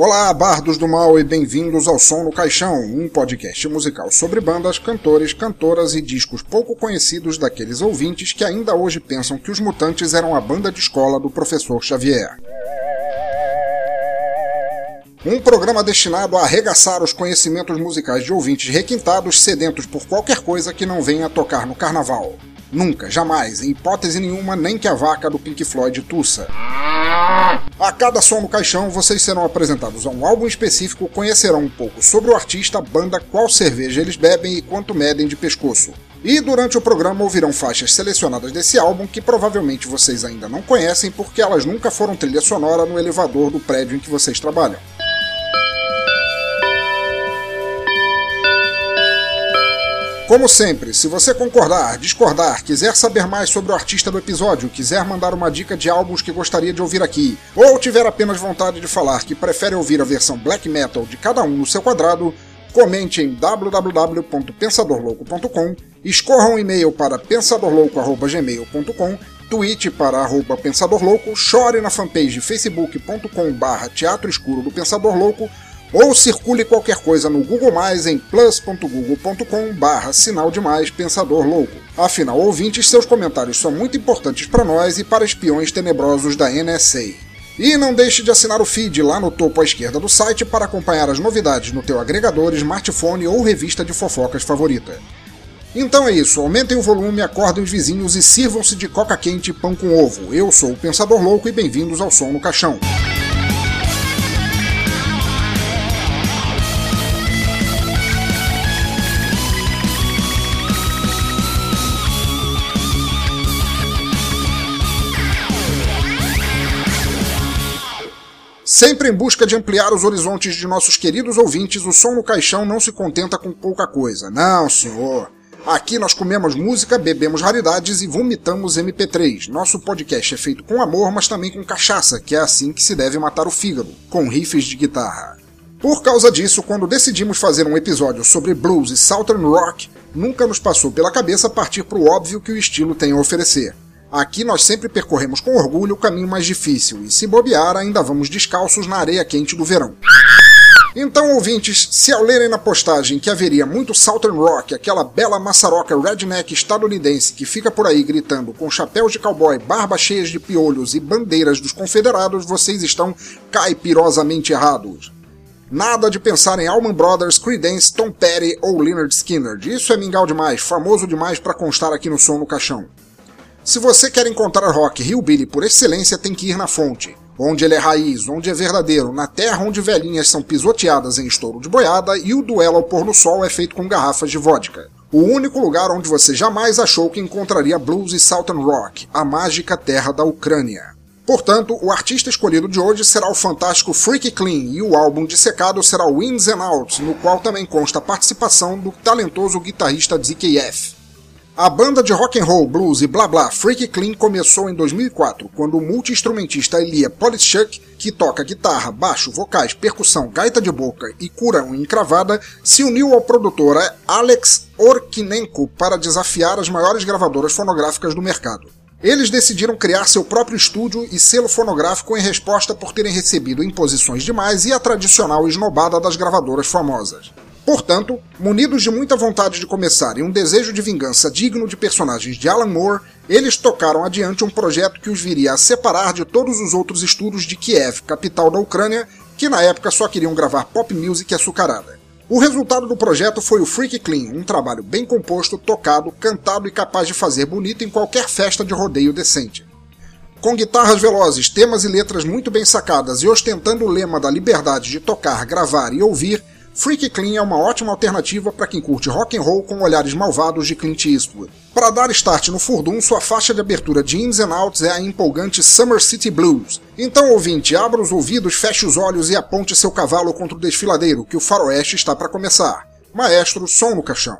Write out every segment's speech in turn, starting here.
Olá, bardos do mal e bem-vindos ao Som no Caixão, um podcast musical sobre bandas, cantores, cantoras e discos pouco conhecidos daqueles ouvintes que ainda hoje pensam que os Mutantes eram a banda de escola do professor Xavier. Um programa destinado a arregaçar os conhecimentos musicais de ouvintes requintados sedentos por qualquer coisa que não venha tocar no carnaval. Nunca, jamais, em hipótese nenhuma, nem que a vaca do Pink Floyd tussa. A cada som no caixão, vocês serão apresentados a um álbum específico, conhecerão um pouco sobre o artista, banda, qual cerveja eles bebem e quanto medem de pescoço. E durante o programa ouvirão faixas selecionadas desse álbum que provavelmente vocês ainda não conhecem porque elas nunca foram trilha sonora no elevador do prédio em que vocês trabalham. Como sempre, se você concordar, discordar, quiser saber mais sobre o artista do episódio, quiser mandar uma dica de álbuns que gostaria de ouvir aqui, ou tiver apenas vontade de falar que prefere ouvir a versão black metal de cada um no seu quadrado, comente em www.pensadorlouco.com, escorra um e-mail para pensadorlouco.gmail.com, tweet para arroba pensadorlouco, chore na fanpage facebook.com barra teatro escuro do Pensador Louco ou circule qualquer coisa no Google Mais em plus.google.com barra sinal de mais pensador louco. Afinal, ouvintes, seus comentários são muito importantes para nós e para espiões tenebrosos da NSA. E não deixe de assinar o feed lá no topo à esquerda do site para acompanhar as novidades no teu agregador, smartphone ou revista de fofocas favorita. Então é isso, aumentem o volume, acordem os vizinhos e sirvam-se de coca quente e pão com ovo. Eu sou o Pensador Louco e bem-vindos ao Som no Caixão. Sempre em busca de ampliar os horizontes de nossos queridos ouvintes, o som no caixão não se contenta com pouca coisa. Não, senhor. Aqui nós comemos música, bebemos raridades e vomitamos MP3. Nosso podcast é feito com amor, mas também com cachaça, que é assim que se deve matar o fígado, com riffs de guitarra. Por causa disso, quando decidimos fazer um episódio sobre blues e southern rock, nunca nos passou pela cabeça partir para o óbvio que o estilo tem a oferecer. Aqui nós sempre percorremos com orgulho o caminho mais difícil, e se bobear, ainda vamos descalços na areia quente do verão. Então, ouvintes, se ao lerem na postagem que haveria muito Southern Rock, aquela bela maçaroca redneck estadunidense que fica por aí gritando com chapéus de cowboy, barbas cheias de piolhos e bandeiras dos confederados, vocês estão caipirosamente errados. Nada de pensar em Allman Brothers, Creedence, Tom Petty ou Leonard Skinner. Isso é mingau demais, famoso demais para constar aqui no som no caixão. Se você quer encontrar rock hillbilly por excelência, tem que ir na fonte. Onde ele é raiz, onde é verdadeiro, na terra onde velhinhas são pisoteadas em estouro de boiada e o duelo ao pôr no sol é feito com garrafas de vodka. O único lugar onde você jamais achou que encontraria blues e southern rock, a mágica terra da Ucrânia. Portanto, o artista escolhido de hoje será o fantástico Freaky Clean e o álbum dissecado será o Ins and Outs, no qual também consta a participação do talentoso guitarrista ZKF. A banda de rock and roll, blues e blá blá Freak Clean começou em 2004, quando o multi-instrumentista Elia Polishchuk, que toca guitarra, baixo, vocais, percussão, gaita de boca e curão encravada, se uniu ao produtor Alex Orkinenko para desafiar as maiores gravadoras fonográficas do mercado. Eles decidiram criar seu próprio estúdio e selo fonográfico em resposta por terem recebido imposições demais e a tradicional esnobada das gravadoras famosas. Portanto, munidos de muita vontade de começar e um desejo de vingança digno de personagens de Alan Moore, eles tocaram adiante um projeto que os viria a separar de todos os outros estudos de Kiev, capital da Ucrânia, que na época só queriam gravar pop music açucarada. O resultado do projeto foi o Freak Clean, um trabalho bem composto, tocado, cantado e capaz de fazer bonito em qualquer festa de rodeio decente. Com guitarras velozes, temas e letras muito bem sacadas e ostentando o lema da liberdade de tocar, gravar e ouvir, Freak Clean é uma ótima alternativa para quem curte rock and roll com olhares malvados de Clint Eastwood. Para dar start no furdum, sua faixa de abertura de Ins and Outs é a empolgante Summer City Blues. Então, ouvinte, abra os ouvidos, feche os olhos e aponte seu cavalo contra o desfiladeiro, que o faroeste está para começar. Maestro, som no caixão.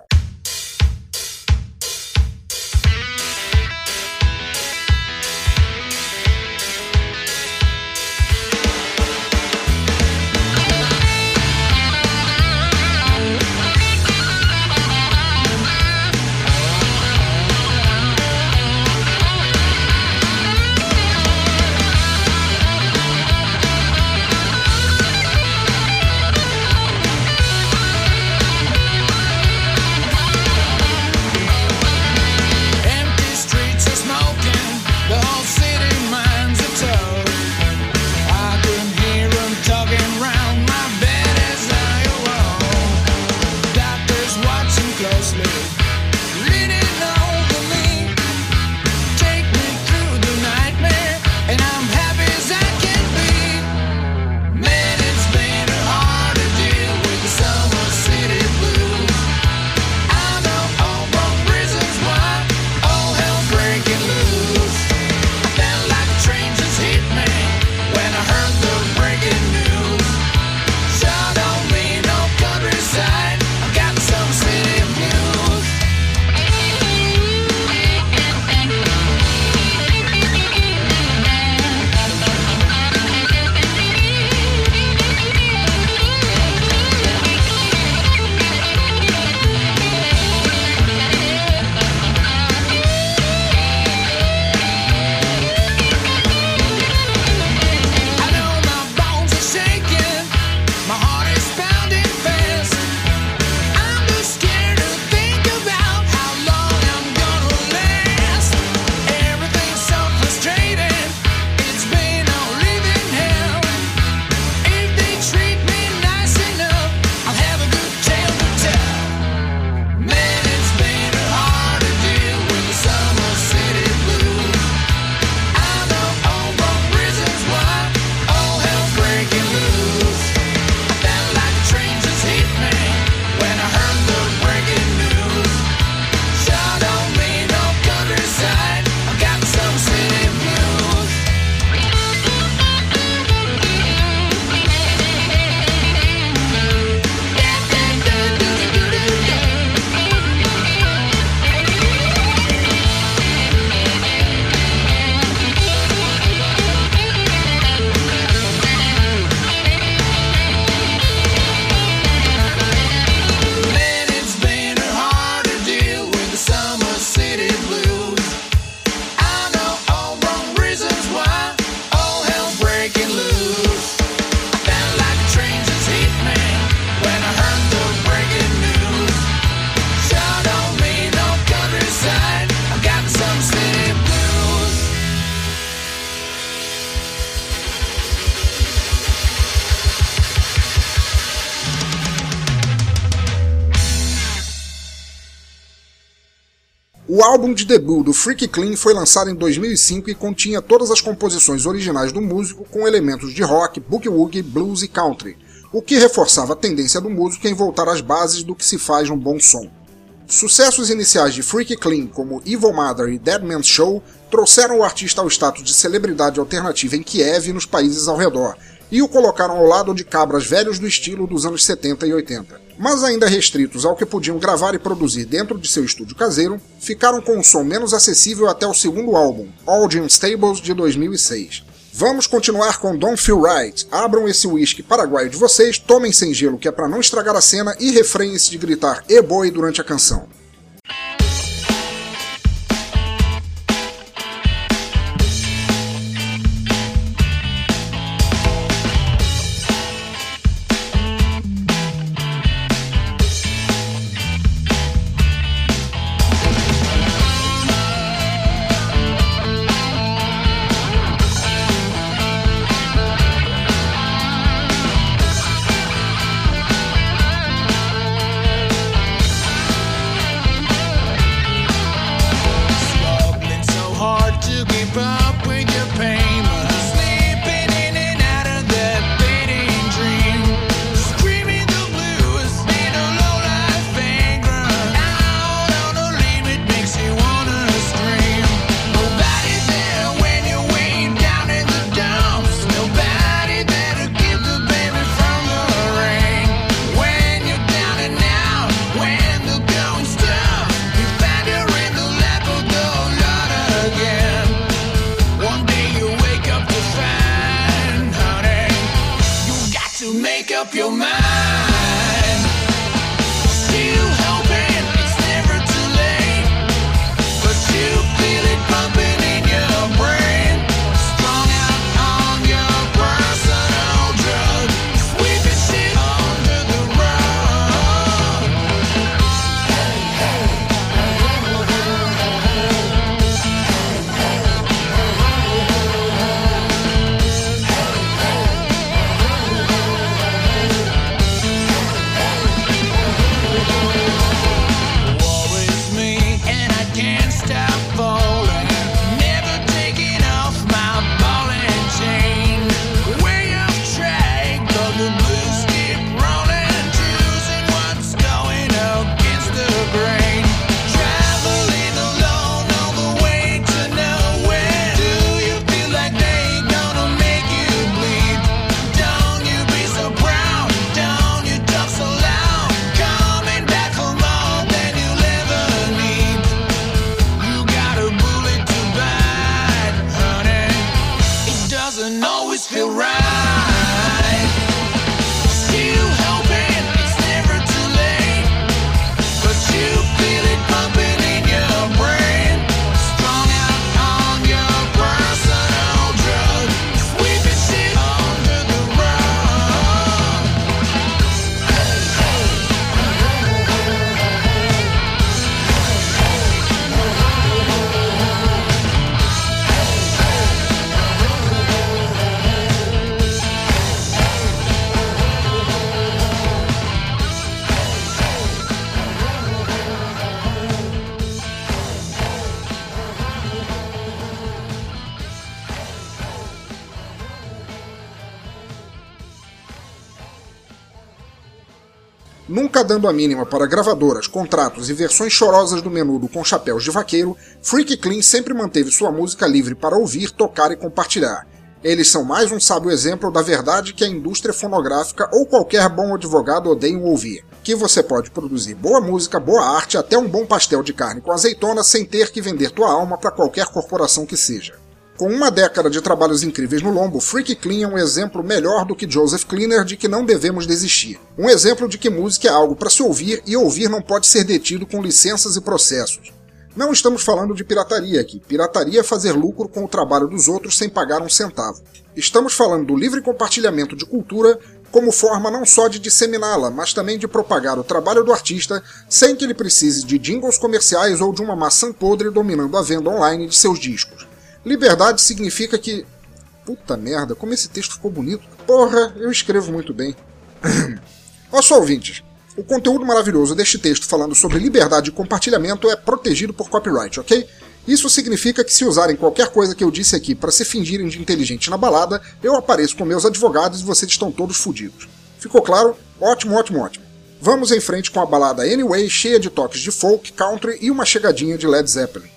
Álbum de debut do Freaky Clean foi lançado em 2005 e continha todas as composições originais do músico com elementos de rock, boogie-woogie, blues e country, o que reforçava a tendência do músico em voltar às bases do que se faz um bom som. Sucessos iniciais de Freaky Clean, como Evil Mother e Dead Man's Show, trouxeram o artista ao status de celebridade alternativa em Kiev e nos países ao redor, e o colocaram ao lado de cabras velhos do estilo dos anos 70 e 80. Mas ainda restritos ao que podiam gravar e produzir dentro de seu estúdio caseiro, ficaram com um som menos acessível até o segundo álbum, All Jim Stables, de 2006. Vamos continuar com Don't Feel Right. Abram esse whisky paraguaio de vocês, tomem sem gelo que é para não estragar a cena e refreiem-se de gritar e-boy durante a canção. Nunca dando a mínima para gravadoras, contratos e versões chorosas do menudo com chapéus de vaqueiro, Freak Clean sempre manteve sua música livre para ouvir, tocar e compartilhar. Eles são mais um sábio exemplo da verdade que a indústria fonográfica ou qualquer bom advogado odeiam ouvir. Que você pode produzir boa música, boa arte, até um bom pastel de carne com azeitona sem ter que vender tua alma para qualquer corporação que seja. Com uma década de trabalhos incríveis no lombo, Freak Clean é um exemplo melhor do que Joseph Cleaner de que não devemos desistir. Um exemplo de que música é algo para se ouvir e ouvir não pode ser detido com licenças e processos. Não estamos falando de pirataria aqui. Pirataria é fazer lucro com o trabalho dos outros sem pagar um centavo. Estamos falando do livre compartilhamento de cultura como forma não só de disseminá-la, mas também de propagar o trabalho do artista sem que ele precise de jingles comerciais ou de uma maçã podre dominando a venda online de seus discos. Liberdade significa que. Puta merda, como esse texto ficou bonito. Porra, eu escrevo muito bem. Ó só, ouvintes. O conteúdo maravilhoso deste texto falando sobre liberdade de compartilhamento é protegido por copyright, ok? Isso significa que se usarem qualquer coisa que eu disse aqui para se fingirem de inteligente na balada, eu apareço com meus advogados e vocês estão todos fodidos. Ficou claro? Ótimo, ótimo, ótimo. Vamos em frente com a balada Anyway, cheia de toques de folk, country e uma chegadinha de Led Zeppelin.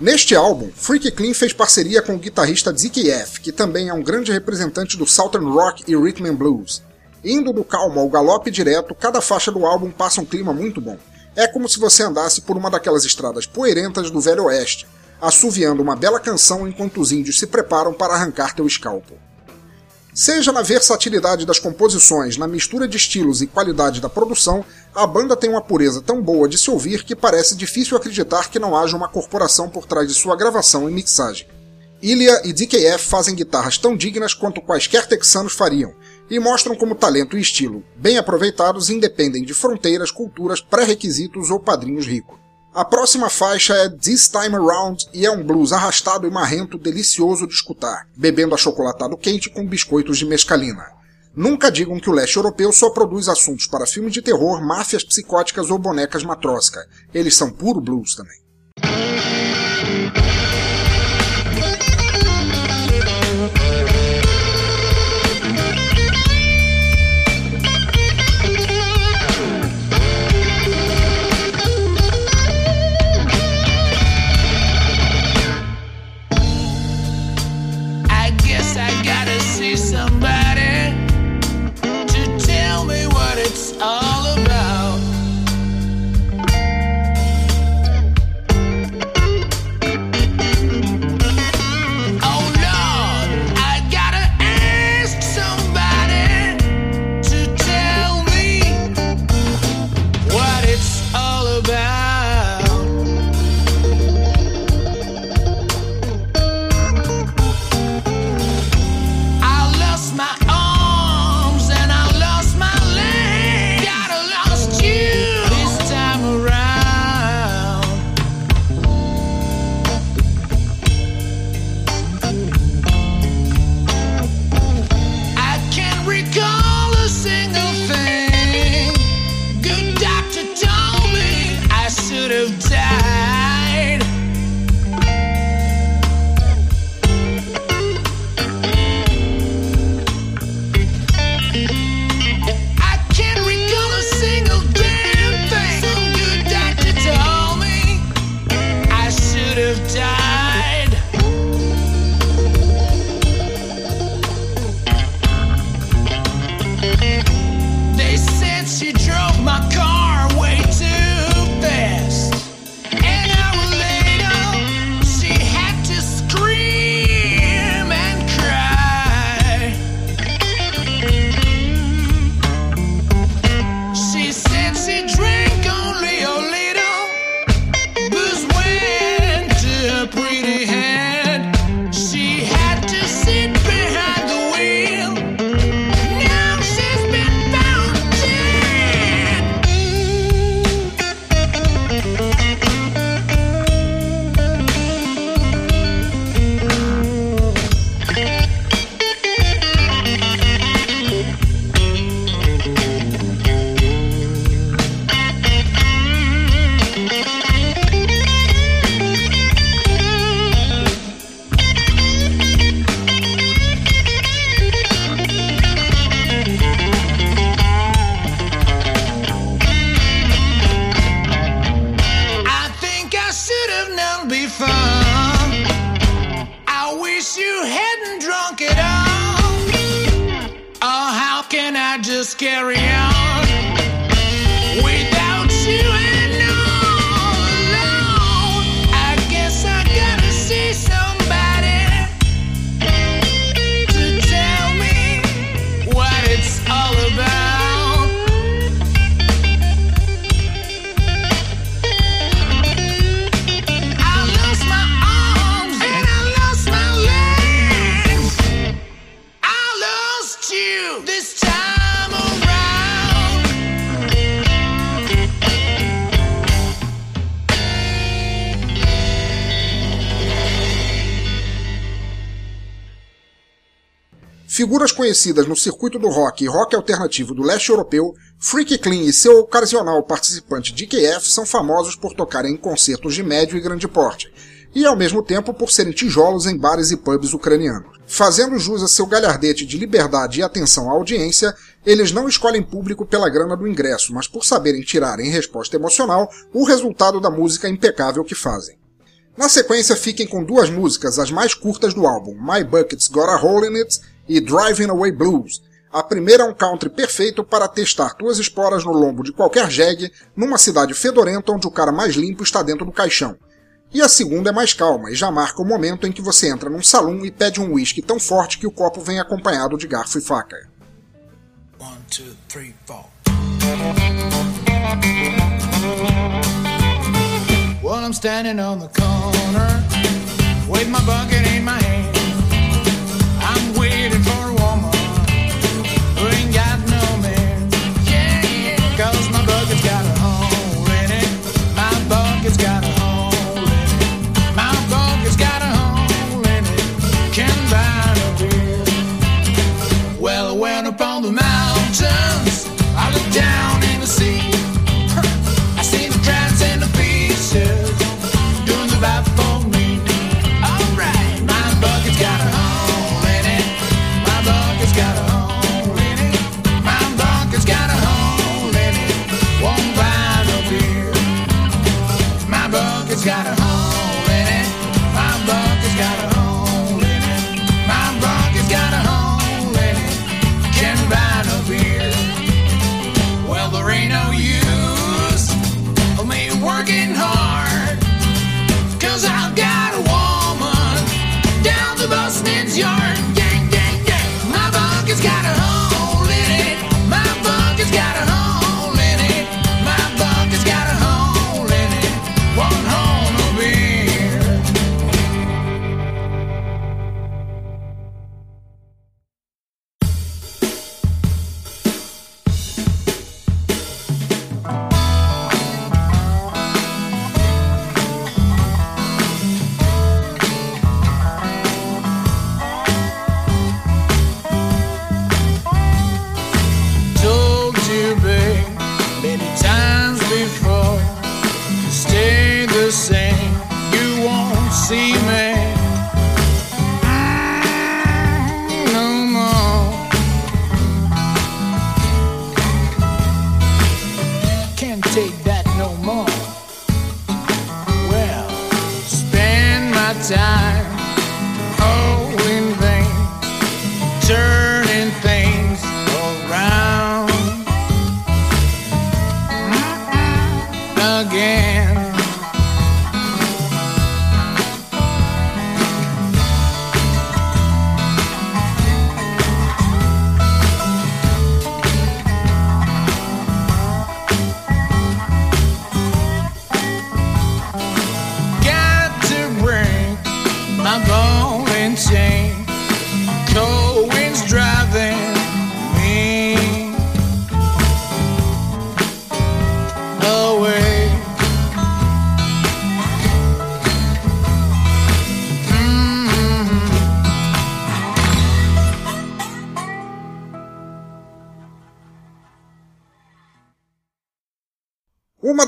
Neste álbum, Freaky Clean fez parceria com o guitarrista ZKF, que também é um grande representante do Southern Rock e Rhythm and Blues. Indo do calmo ao galope direto, cada faixa do álbum passa um clima muito bom. É como se você andasse por uma daquelas estradas poeirentas do Velho Oeste, assoviando uma bela canção enquanto os índios se preparam para arrancar teu escalpo. Seja na versatilidade das composições, na mistura de estilos e qualidade da produção, a banda tem uma pureza tão boa de se ouvir que parece difícil acreditar que não haja uma corporação por trás de sua gravação e mixagem. Ilya e DKF fazem guitarras tão dignas quanto quaisquer texanos fariam, e mostram como talento e estilo, bem aproveitados, independem de fronteiras, culturas, pré-requisitos ou padrinhos ricos. A próxima faixa é This Time Around e é um blues arrastado e marrento delicioso de escutar, bebendo achocolatado quente com biscoitos de mescalina. Nunca digam que o leste europeu só produz assuntos para filmes de terror, máfias psicóticas ou bonecas matrosca. Eles são puro blues também. Figuras conhecidas no circuito do rock e rock alternativo do leste europeu, Freaky Clean e seu ocasional participante DKF são famosos por tocarem em concertos de médio e grande porte, e ao mesmo tempo por serem tijolos em bares e pubs ucranianos. Fazendo jus a seu galhardete de liberdade e atenção à audiência, eles não escolhem público pela grana do ingresso, mas por saberem tirar em resposta emocional o resultado da música impecável que fazem. Na sequência, fiquem com duas músicas, as mais curtas do álbum, My Bucket's Got a Hole in It e Driving Away Blues. A primeira é um country perfeito para testar tuas esporas no lombo de qualquer jegue numa cidade fedorenta onde o cara mais limpo está dentro do caixão. E a segunda é mais calma e já marca o momento em que você entra num salão e pede um uísque tão forte que o copo vem acompanhado de garfo e faca. One, two, three. Well, I'm standing on the corner with my bucket in my hand. Bucket's got a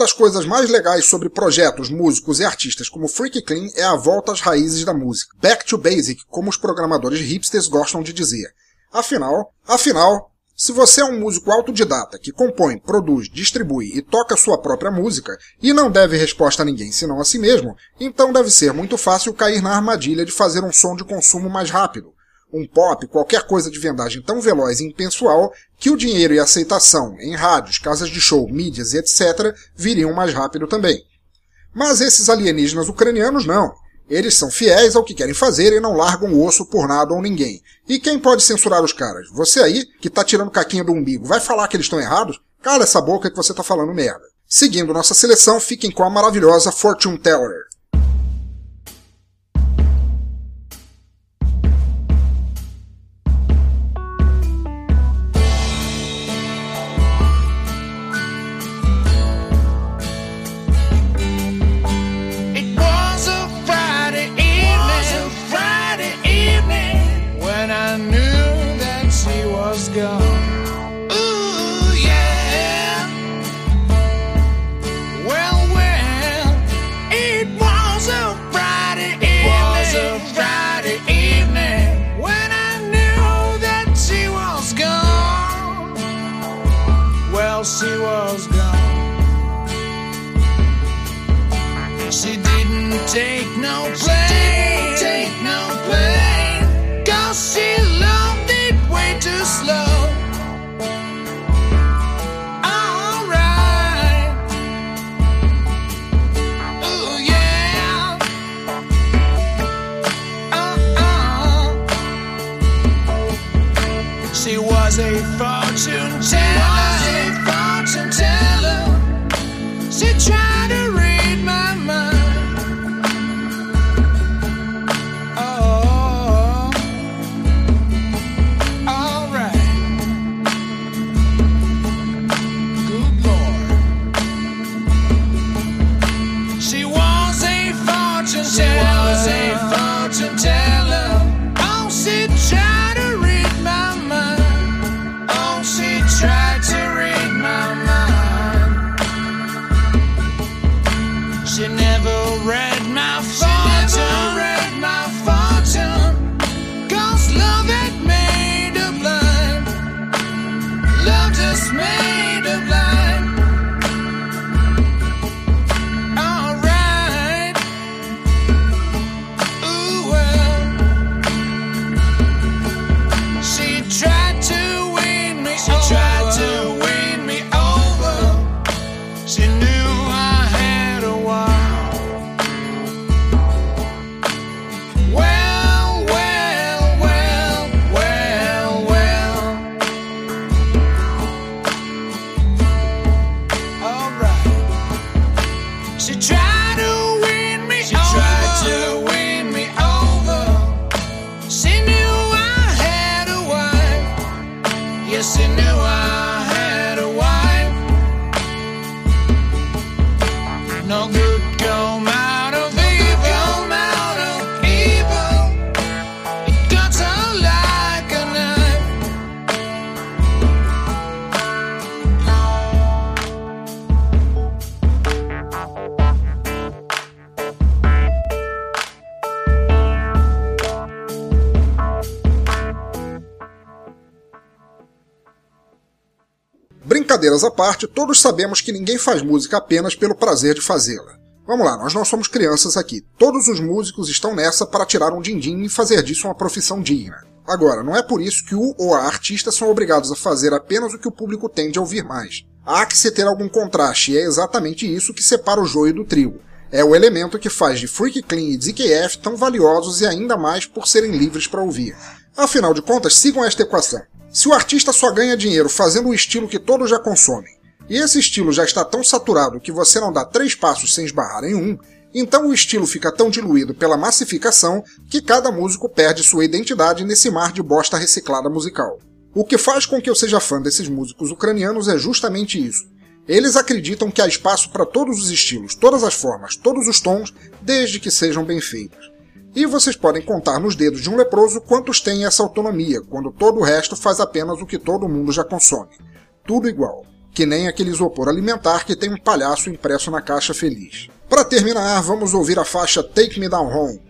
das coisas mais legais sobre projetos, músicos e artistas como Freaky Clean é a volta às raízes da música. Back to basic, como os programadores hipsters gostam de dizer. Afinal, afinal, se você é um músico autodidata que compõe, produz, distribui e toca sua própria música e não deve resposta a ninguém senão a si mesmo, então deve ser muito fácil cair na armadilha de fazer um som de consumo mais rápido. Um pop, qualquer coisa de vendagem tão veloz e impessoal que o dinheiro e a aceitação em rádios, casas de show, mídias e etc. viriam mais rápido também. Mas esses alienígenas ucranianos não. Eles são fiéis ao que querem fazer e não largam o osso por nada ou ninguém. E quem pode censurar os caras? Você aí, que tá tirando caquinha do umbigo, vai falar que eles estão errados? Cala essa boca que você tá falando merda. Seguindo nossa seleção, fiquem com a maravilhosa Fortune Teller. I knew that she was gone. you never ran. Brincadeiras à parte, todos sabemos que ninguém faz música apenas pelo prazer de fazê-la. Vamos lá, nós não somos crianças aqui. Todos os músicos estão nessa para tirar um din-din e fazer disso uma profissão digna. Agora, não é por isso que o ou a artista são obrigados a fazer apenas o que o público tende a ouvir mais. Há que se ter algum contraste, e é exatamente isso que separa o joio do trigo. É o elemento que faz de Freak Clean e ZKF tão valiosos e ainda mais por serem livres para ouvir. Afinal de contas, sigam esta equação. Se o artista só ganha dinheiro fazendo o estilo que todos já consomem, e esse estilo já está tão saturado que você não dá três passos sem esbarrar em um, então o estilo fica tão diluído pela massificação que cada músico perde sua identidade nesse mar de bosta reciclada musical. O que faz com que eu seja fã desses músicos ucranianos é justamente isso. Eles acreditam que há espaço para todos os estilos, todas as formas, todos os tons, desde que sejam bem feitos. E vocês podem contar nos dedos de um leproso quantos têm essa autonomia, quando todo o resto faz apenas o que todo mundo já consome. Tudo igual. Que nem aquele isopor alimentar que tem um palhaço impresso na caixa feliz. Para terminar, vamos ouvir a faixa Take Me Down Home.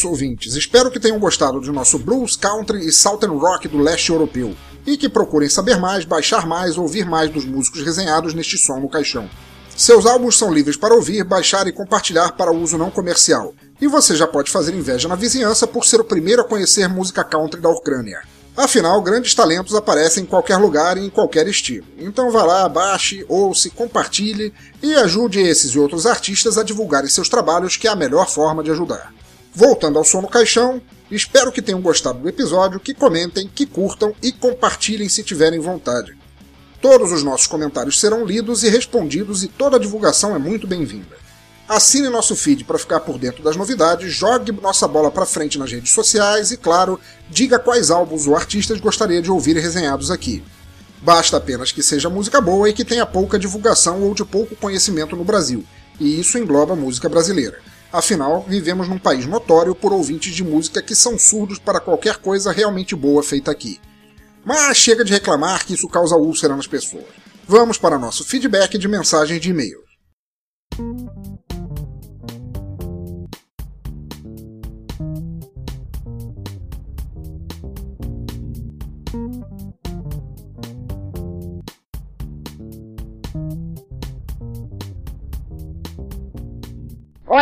Isso, ouvintes. Espero que tenham gostado de nosso blues, country e southern rock do leste europeu. E que procurem saber mais, baixar mais, ouvir mais dos músicos resenhados neste som no caixão. Seus álbuns são livres para ouvir, baixar e compartilhar para uso não comercial. E você já pode fazer inveja na vizinhança por ser o primeiro a conhecer música country da Ucrânia. Afinal, grandes talentos aparecem em qualquer lugar e em qualquer estilo. Então vá lá, baixe, ouça, compartilhe e ajude esses e outros artistas a divulgarem seus trabalhos, que é a melhor forma de ajudar. Voltando ao som no caixão, espero que tenham gostado do episódio, que comentem, que curtam e compartilhem se tiverem vontade. Todos os nossos comentários serão lidos e respondidos e toda a divulgação é muito bem-vinda. Assine nosso feed para ficar por dentro das novidades, jogue nossa bola para frente nas redes sociais e, claro, diga quais álbuns ou artistas gostaria de ouvir resenhados aqui. Basta apenas que seja música boa e que tenha pouca divulgação ou de pouco conhecimento no Brasil. E isso engloba música brasileira. Afinal, vivemos num país notório por ouvintes de música que são surdos para qualquer coisa realmente boa feita aqui. Mas chega de reclamar que isso causa úlcera nas pessoas. Vamos para nosso feedback de mensagens de e-mail.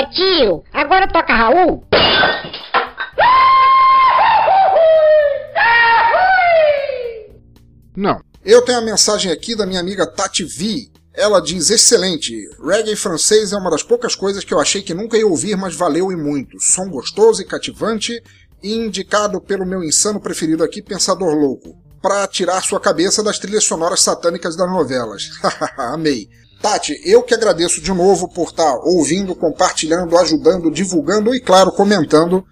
Tio, agora toca Raul? Não. Eu tenho a mensagem aqui da minha amiga Tati V. Ela diz: excelente. Reggae francês é uma das poucas coisas que eu achei que nunca ia ouvir, mas valeu e muito. Som gostoso e cativante, e indicado pelo meu insano preferido aqui, Pensador Louco, para tirar sua cabeça das trilhas sonoras satânicas das novelas. Amei. Tati, eu que agradeço de novo por estar ouvindo, compartilhando, ajudando, divulgando e, claro, comentando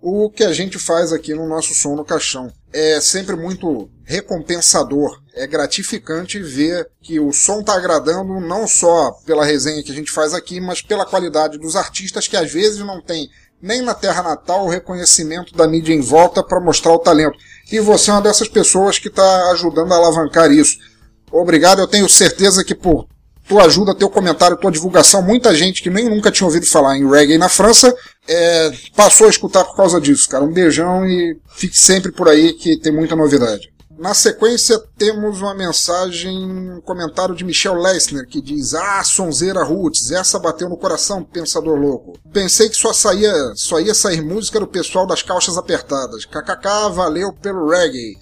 o que a gente faz aqui no nosso som no caixão. É sempre muito recompensador, é gratificante ver que o som está agradando não só pela resenha que a gente faz aqui, mas pela qualidade dos artistas que às vezes não tem nem na terra natal o reconhecimento da mídia em volta para mostrar o talento. E você é uma dessas pessoas que está ajudando a alavancar isso. Obrigado, eu tenho certeza que por tua ajuda, teu comentário, tua divulgação, muita gente que nem nunca tinha ouvido falar em reggae na França é, passou a escutar por causa disso, cara. Um beijão e fique sempre por aí que tem muita novidade. Na sequência, temos uma mensagem, um comentário de Michel Leissner, que diz: Ah, sonzeira roots, essa bateu no coração, pensador louco. Pensei que só, saía, só ia sair música do pessoal das calças apertadas. KKK, valeu pelo reggae.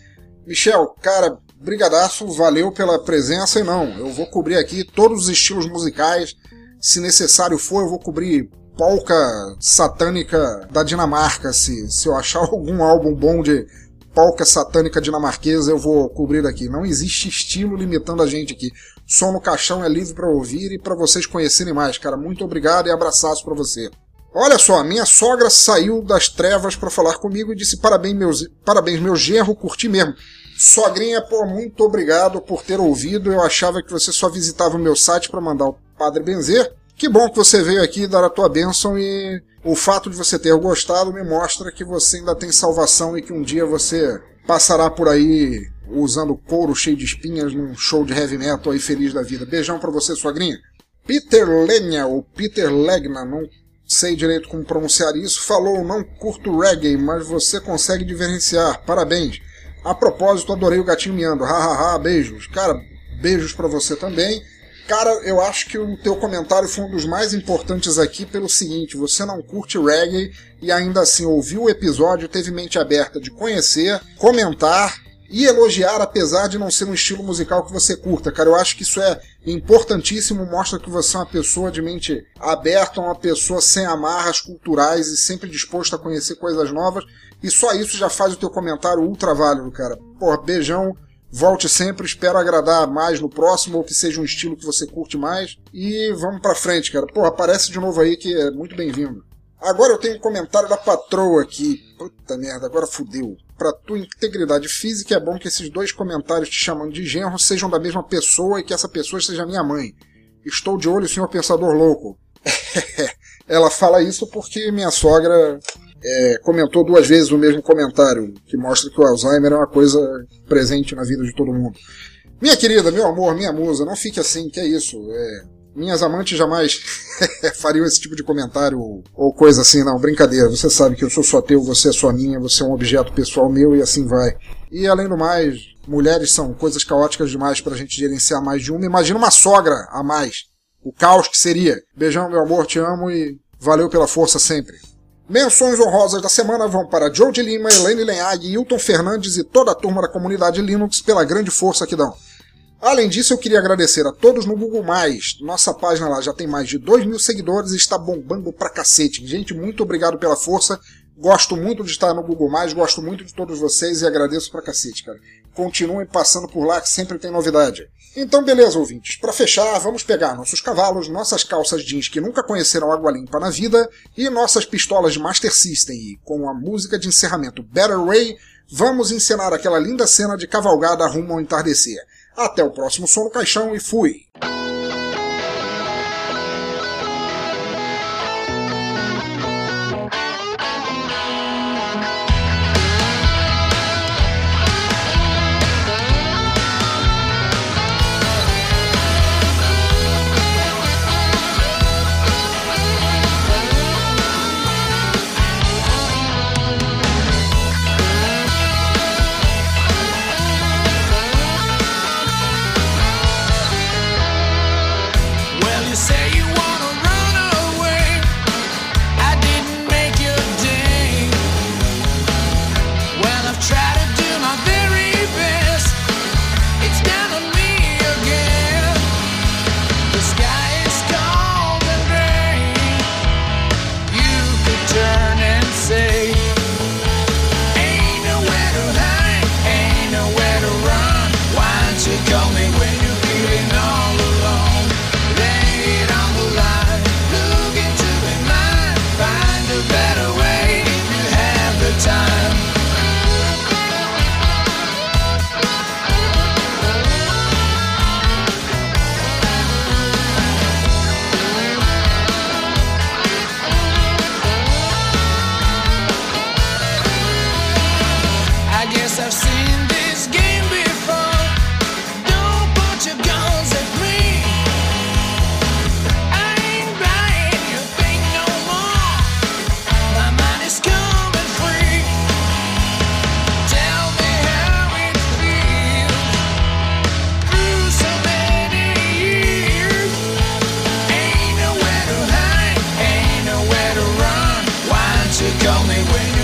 Michel, cara, brigadaço, valeu pela presença e não, eu vou cobrir aqui todos os estilos musicais, se necessário for, eu vou cobrir polca satânica da Dinamarca, se, se eu achar algum álbum bom de polca satânica dinamarquesa, eu vou cobrir aqui. Não existe estilo limitando a gente aqui. Som no caixão é livre para ouvir e para vocês conhecerem mais, cara. Muito obrigado e abraçaço para você. Olha só, minha sogra saiu das trevas para falar comigo e disse parabéns, meus, parabéns, meu genro, curti mesmo. Sogrinha, pô, muito obrigado por ter ouvido. Eu achava que você só visitava o meu site para mandar o Padre Benzer. Que bom que você veio aqui dar a tua bênção e o fato de você ter gostado me mostra que você ainda tem salvação e que um dia você passará por aí usando couro cheio de espinhas num show de heavy metal aí feliz da vida. Beijão para você, sogrinha. Peter Lenya, ou Peter Legna, não sei direito como pronunciar isso, falou: Não curto reggae, mas você consegue diferenciar. Parabéns. A propósito, adorei o gatinho miando. Hahaha, beijos. Cara, beijos para você também. Cara, eu acho que o teu comentário foi um dos mais importantes aqui pelo seguinte: você não curte reggae e ainda assim ouviu o episódio, teve mente aberta de conhecer, comentar e elogiar, apesar de não ser um estilo musical que você curta. Cara, eu acho que isso é importantíssimo, mostra que você é uma pessoa de mente aberta, uma pessoa sem amarras culturais e sempre disposta a conhecer coisas novas. E só isso já faz o teu comentário ultra válido, cara. Porra, beijão. Volte sempre, espero agradar mais no próximo, ou que seja um estilo que você curte mais. E vamos pra frente, cara. Porra, aparece de novo aí que é muito bem-vindo. Agora eu tenho um comentário da patroa aqui. Puta merda, agora fudeu. Pra tua integridade física é bom que esses dois comentários te chamando de genro sejam da mesma pessoa e que essa pessoa seja minha mãe. Estou de olho, senhor pensador louco. Ela fala isso porque minha sogra é, comentou duas vezes o mesmo comentário, que mostra que o Alzheimer é uma coisa presente na vida de todo mundo. Minha querida, meu amor, minha musa, não fique assim, que é isso. É, minhas amantes jamais fariam esse tipo de comentário ou, ou, coisa assim, não, brincadeira. Você sabe que eu sou só teu, você é só minha, você é um objeto pessoal meu e assim vai. E além do mais, mulheres são coisas caóticas demais pra gente gerenciar mais de uma. Imagina uma sogra a mais. O caos que seria. Beijão, meu amor, te amo e valeu pela força sempre. Menções honrosas da semana vão para Joe de Lima, Elaine Lenhag, Hilton Fernandes e toda a turma da comunidade Linux pela grande força que dão. Além disso, eu queria agradecer a todos no Google+. Nossa página lá já tem mais de 2 mil seguidores e está bombando pra cacete. Gente, muito obrigado pela força. Gosto muito de estar no Google+, gosto muito de todos vocês e agradeço pra cacete, cara. Continuem passando por lá que sempre tem novidade. Então, beleza, ouvintes. Para fechar, vamos pegar nossos cavalos, nossas calças jeans que nunca conheceram água limpa na vida e nossas pistolas de Master System e, com a música de encerramento Better Way, Vamos encenar aquela linda cena de cavalgada rumo ao entardecer. Até o próximo som no caixão e fui! Tell me when.